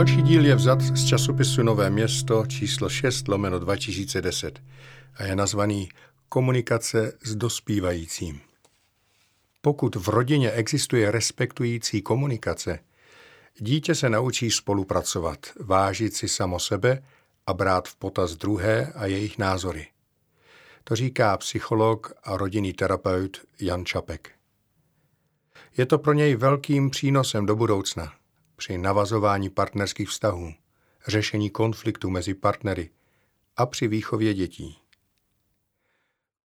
Další díl je vzat z časopisu Nové město číslo 6 lomeno 2010 a je nazvaný Komunikace s dospívajícím. Pokud v rodině existuje respektující komunikace, dítě se naučí spolupracovat, vážit si samo sebe a brát v potaz druhé a jejich názory. To říká psycholog a rodinný terapeut Jan Čapek. Je to pro něj velkým přínosem do budoucna při navazování partnerských vztahů, řešení konfliktu mezi partnery a při výchově dětí.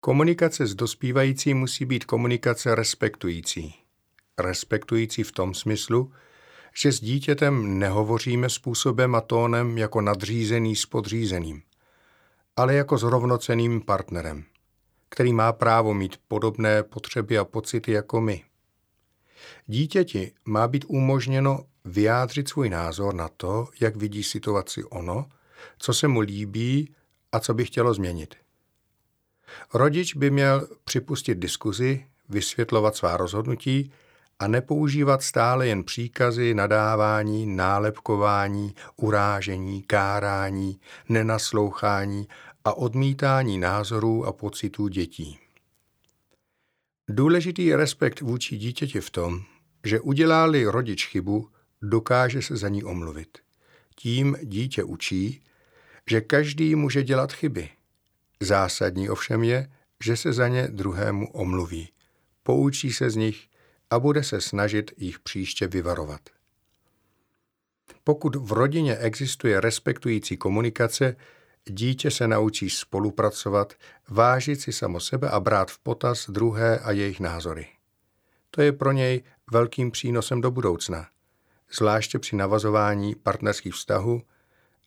Komunikace s dospívající musí být komunikace respektující. Respektující v tom smyslu, že s dítětem nehovoříme způsobem a tónem jako nadřízený s podřízeným, ale jako s rovnoceným partnerem, který má právo mít podobné potřeby a pocity jako my. Dítěti má být umožněno vyjádřit svůj názor na to, jak vidí situaci ono, co se mu líbí a co by chtělo změnit. Rodič by měl připustit diskuzi, vysvětlovat svá rozhodnutí a nepoužívat stále jen příkazy, nadávání, nálepkování, urážení, kárání, nenaslouchání a odmítání názorů a pocitů dětí. Důležitý je respekt vůči dítěti v tom, že udělá-li rodič chybu, dokáže se za ní omluvit. Tím dítě učí, že každý může dělat chyby. Zásadní ovšem je, že se za ně druhému omluví. Poučí se z nich a bude se snažit jich příště vyvarovat. Pokud v rodině existuje respektující komunikace, dítě se naučí spolupracovat, vážit si samo sebe a brát v potaz druhé a jejich názory. To je pro něj velkým přínosem do budoucna, zvláště při navazování partnerských vztahů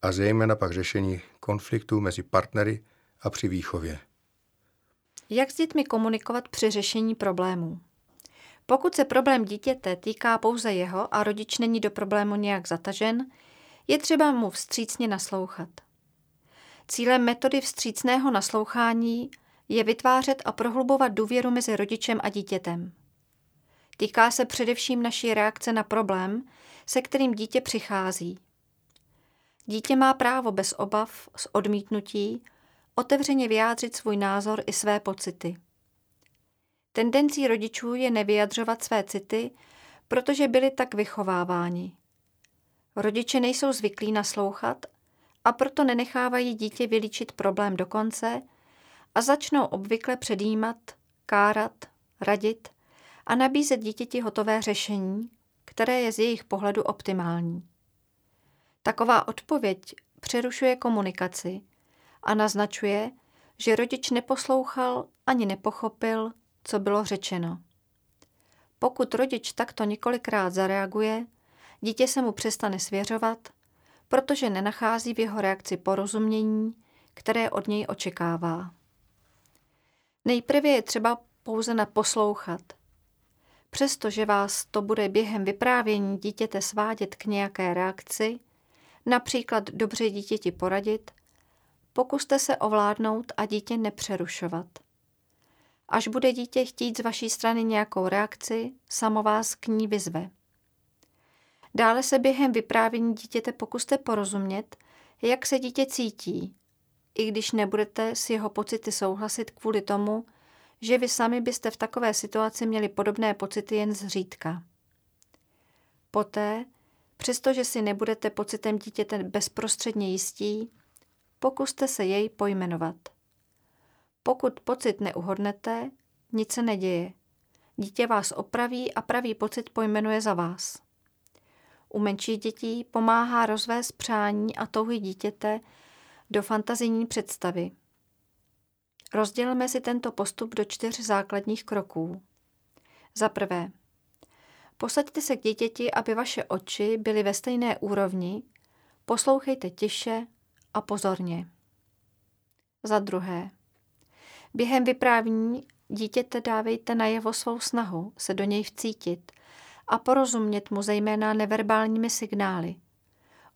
a zejména pak řešení konfliktů mezi partnery a při výchově. Jak s dětmi komunikovat při řešení problémů? Pokud se problém dítěte týká pouze jeho a rodič není do problému nějak zatažen, je třeba mu vstřícně naslouchat. Cílem metody vstřícného naslouchání je vytvářet a prohlubovat důvěru mezi rodičem a dítětem. Týká se především naší reakce na problém, se kterým dítě přichází. Dítě má právo bez obav z odmítnutí otevřeně vyjádřit svůj názor i své pocity. Tendencí rodičů je nevyjadřovat své city, protože byli tak vychováváni. Rodiče nejsou zvyklí naslouchat a proto nenechávají dítě vylíčit problém do konce a začnou obvykle předjímat, kárat, radit a nabízet dítěti hotové řešení, které je z jejich pohledu optimální. Taková odpověď přerušuje komunikaci a naznačuje, že rodič neposlouchal ani nepochopil, co bylo řečeno. Pokud rodič takto několikrát zareaguje, dítě se mu přestane svěřovat, protože nenachází v jeho reakci porozumění, které od něj očekává. Nejprve je třeba pouze naposlouchat, Přestože vás to bude během vyprávění dítěte svádět k nějaké reakci, například dobře dítěti poradit, pokuste se ovládnout a dítě nepřerušovat. Až bude dítě chtít z vaší strany nějakou reakci, samo vás k ní vyzve. Dále se během vyprávění dítěte pokuste porozumět, jak se dítě cítí, i když nebudete s jeho pocity souhlasit kvůli tomu, že vy sami byste v takové situaci měli podobné pocity jen zřídka. Poté, přestože si nebudete pocitem dítěte bezprostředně jistí, pokuste se jej pojmenovat. Pokud pocit neuhodnete, nic se neděje. Dítě vás opraví a pravý pocit pojmenuje za vás. U menších dětí pomáhá rozvést přání a touhy dítěte do fantazijní představy. Rozdělme si tento postup do čtyř základních kroků. Za prvé, Posaďte se k dítěti, aby vaše oči byly ve stejné úrovni, poslouchejte tiše a pozorně. Za druhé, během vyprávění dítěte dávejte na jeho svou snahu se do něj vcítit a porozumět mu zejména neverbálními signály,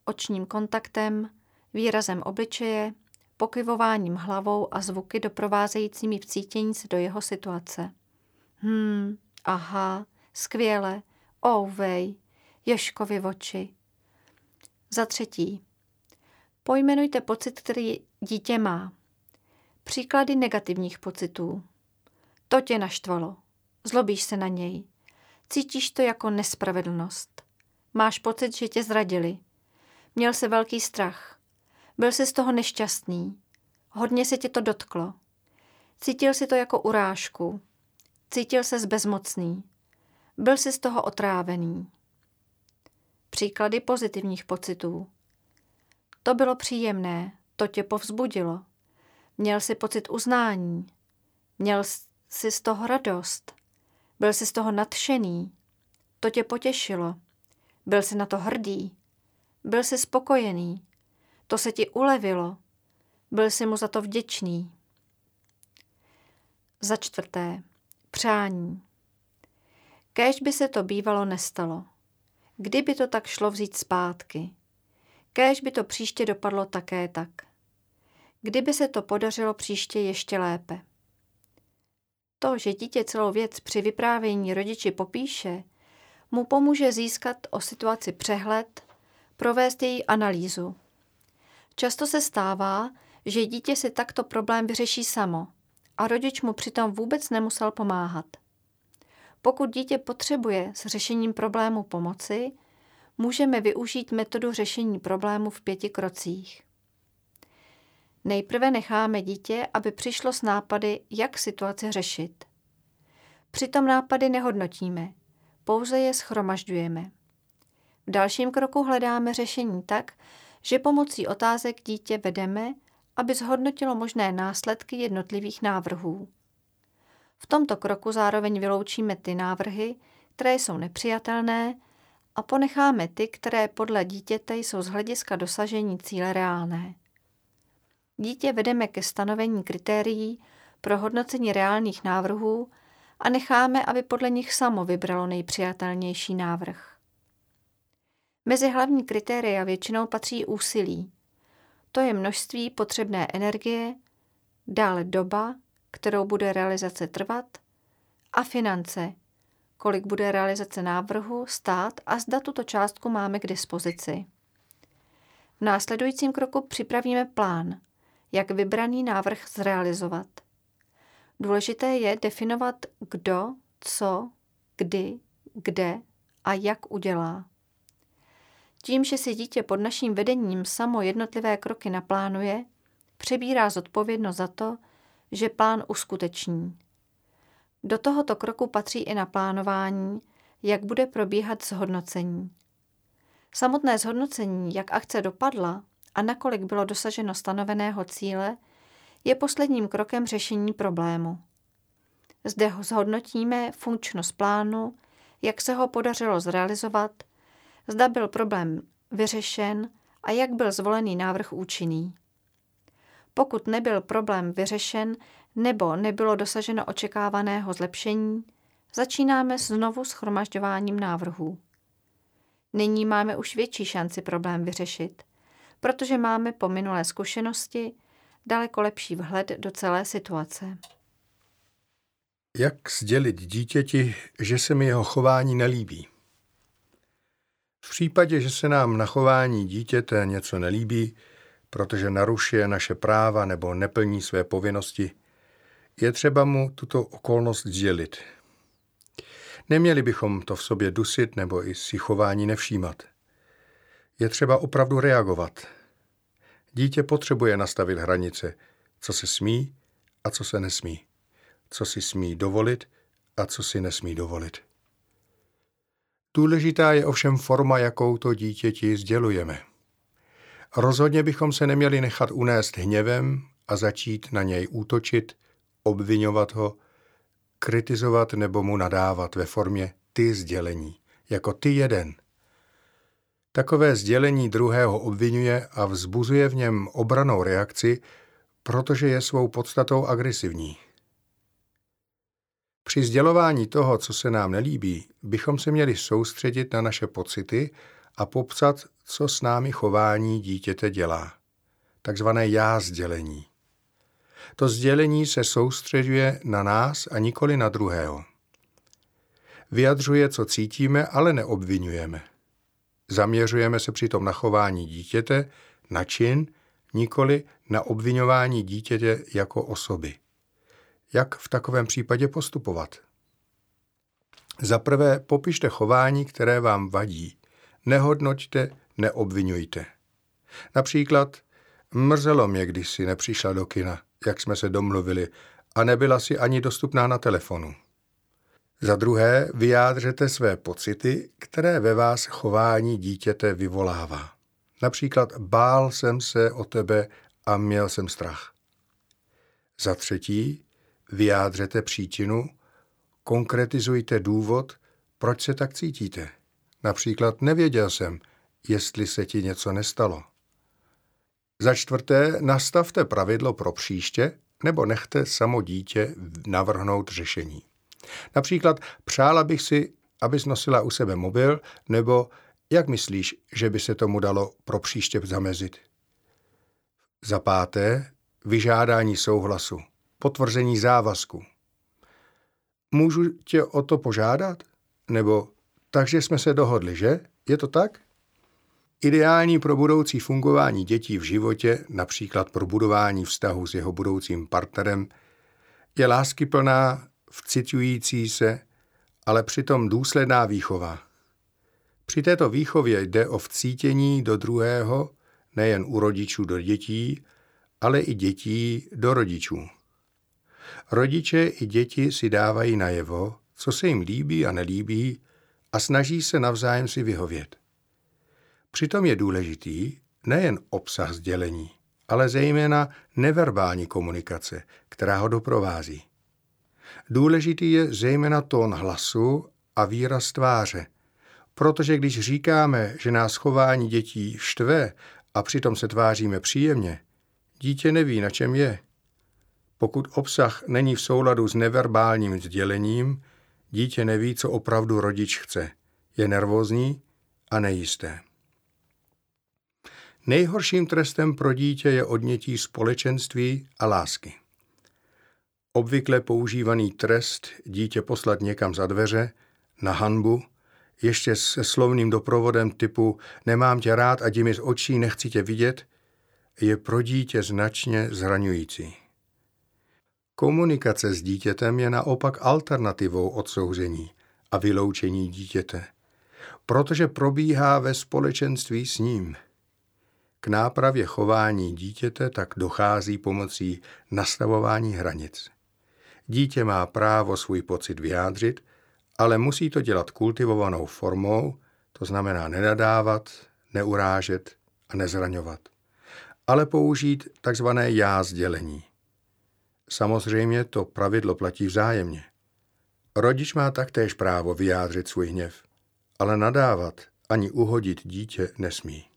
očním kontaktem, výrazem obličeje, pokyvováním hlavou a zvuky doprovázejícími vcítění se do jeho situace. Hmm, aha, skvěle, ouvej, Ježkovi v oči. Za třetí, pojmenujte pocit, který dítě má. Příklady negativních pocitů. To tě naštvalo. Zlobíš se na něj. Cítíš to jako nespravedlnost. Máš pocit, že tě zradili. Měl se velký strach. Byl jsi z toho nešťastný. Hodně se tě to dotklo. Cítil si to jako urážku. Cítil se bezmocný. Byl jsi z toho otrávený. Příklady pozitivních pocitů. To bylo příjemné, to tě povzbudilo. Měl jsi pocit uznání. Měl jsi z toho radost. Byl jsi z toho nadšený. To tě potěšilo. Byl jsi na to hrdý. Byl jsi spokojený. To se ti ulevilo. Byl jsi mu za to vděčný. Za čtvrté. Přání. Kéž by se to bývalo nestalo. Kdyby to tak šlo vzít zpátky. Kéž by to příště dopadlo také tak. Kdyby se to podařilo příště ještě lépe. To, že dítě celou věc při vyprávění rodiči popíše, mu pomůže získat o situaci přehled, provést její analýzu. Často se stává, že dítě si takto problém vyřeší samo a rodič mu přitom vůbec nemusel pomáhat. Pokud dítě potřebuje s řešením problému pomoci, můžeme využít metodu řešení problému v pěti krocích. Nejprve necháme dítě, aby přišlo s nápady, jak situaci řešit. Přitom nápady nehodnotíme, pouze je schromažďujeme. V dalším kroku hledáme řešení tak, že pomocí otázek dítě vedeme, aby zhodnotilo možné následky jednotlivých návrhů. V tomto kroku zároveň vyloučíme ty návrhy, které jsou nepřijatelné, a ponecháme ty, které podle dítěte jsou z hlediska dosažení cíle reálné. Dítě vedeme ke stanovení kritérií pro hodnocení reálných návrhů a necháme, aby podle nich samo vybralo nejpřijatelnější návrh. Mezi hlavní kritéria většinou patří úsilí. To je množství potřebné energie, dále doba, kterou bude realizace trvat, a finance, kolik bude realizace návrhu stát a zda tuto částku máme k dispozici. V následujícím kroku připravíme plán, jak vybraný návrh zrealizovat. Důležité je definovat, kdo, co, kdy, kde a jak udělá. Tím, že si dítě pod naším vedením samo jednotlivé kroky naplánuje, přebírá zodpovědnost za to, že plán uskuteční. Do tohoto kroku patří i naplánování, jak bude probíhat zhodnocení. Samotné zhodnocení, jak akce dopadla a nakolik bylo dosaženo stanoveného cíle, je posledním krokem řešení problému. Zde ho zhodnotíme funkčnost plánu, jak se ho podařilo zrealizovat, zda byl problém vyřešen a jak byl zvolený návrh účinný. Pokud nebyl problém vyřešen nebo nebylo dosaženo očekávaného zlepšení, začínáme znovu s chromažďováním návrhů. Nyní máme už větší šanci problém vyřešit, protože máme po minulé zkušenosti daleko lepší vhled do celé situace. Jak sdělit dítěti, že se mi jeho chování nelíbí? V případě, že se nám na chování dítěte něco nelíbí, protože narušuje naše práva nebo neplní své povinnosti, je třeba mu tuto okolnost sdělit. Neměli bychom to v sobě dusit nebo i si chování nevšímat. Je třeba opravdu reagovat. Dítě potřebuje nastavit hranice, co se smí a co se nesmí, co si smí dovolit a co si nesmí dovolit. Důležitá je ovšem forma, jakou to dítěti sdělujeme. Rozhodně bychom se neměli nechat unést hněvem a začít na něj útočit, obvinovat ho, kritizovat nebo mu nadávat ve formě ty sdělení, jako ty jeden. Takové sdělení druhého obvinuje a vzbuzuje v něm obranou reakci, protože je svou podstatou agresivní. Při sdělování toho, co se nám nelíbí, bychom se měli soustředit na naše pocity a popsat, co s námi chování dítěte dělá. Takzvané já sdělení. To sdělení se soustředuje na nás a nikoli na druhého. Vyjadřuje, co cítíme, ale neobvinujeme. Zaměřujeme se přitom na chování dítěte, na čin, nikoli na obvinování dítěte jako osoby. Jak v takovém případě postupovat? Za prvé popište chování, které vám vadí. Nehodnoťte, neobvinujte. Například, mrzelo mě, když si nepřišla do kina, jak jsme se domluvili, a nebyla si ani dostupná na telefonu. Za druhé, vyjádřete své pocity, které ve vás chování dítěte vyvolává. Například bál jsem se o tebe a měl jsem strach. Za třetí, vyjádřete příčinu, konkretizujte důvod, proč se tak cítíte. Například nevěděl jsem, jestli se ti něco nestalo. Za čtvrté, nastavte pravidlo pro příště nebo nechte samo dítě navrhnout řešení. Například přála bych si, abys nosila u sebe mobil, nebo jak myslíš, že by se tomu dalo pro příště zamezit? Za páté, vyžádání souhlasu, potvrzení závazku. Můžu tě o to požádat? Nebo takže jsme se dohodli, že? Je to tak? Ideální pro budoucí fungování dětí v životě, například pro budování vztahu s jeho budoucím partnerem, je láskyplná, vcitující se, ale přitom důsledná výchova. Při této výchově jde o vcítění do druhého, nejen u rodičů do dětí, ale i dětí do rodičů. Rodiče i děti si dávají najevo, co se jim líbí a nelíbí a snaží se navzájem si vyhovět. Přitom je důležitý nejen obsah sdělení, ale zejména neverbální komunikace, která ho doprovází. Důležitý je zejména tón hlasu a výraz tváře, protože když říkáme, že nás chování dětí štve a přitom se tváříme příjemně, dítě neví, na čem je. Pokud obsah není v souladu s neverbálním sdělením, dítě neví, co opravdu rodič chce. Je nervózní a nejisté. Nejhorším trestem pro dítě je odnětí společenství a lásky. Obvykle používaný trest dítě poslat někam za dveře, na hanbu, ještě se slovným doprovodem typu nemám tě rád a mi z očí, nechci tě vidět, je pro dítě značně zraňující. Komunikace s dítětem je naopak alternativou odsouzení a vyloučení dítěte, protože probíhá ve společenství s ním – k nápravě chování dítěte tak dochází pomocí nastavování hranic. Dítě má právo svůj pocit vyjádřit, ale musí to dělat kultivovanou formou, to znamená nenadávat, neurážet a nezraňovat, ale použít takzvané já sdělení. Samozřejmě to pravidlo platí vzájemně. Rodič má taktéž právo vyjádřit svůj hněv, ale nadávat ani uhodit dítě nesmí.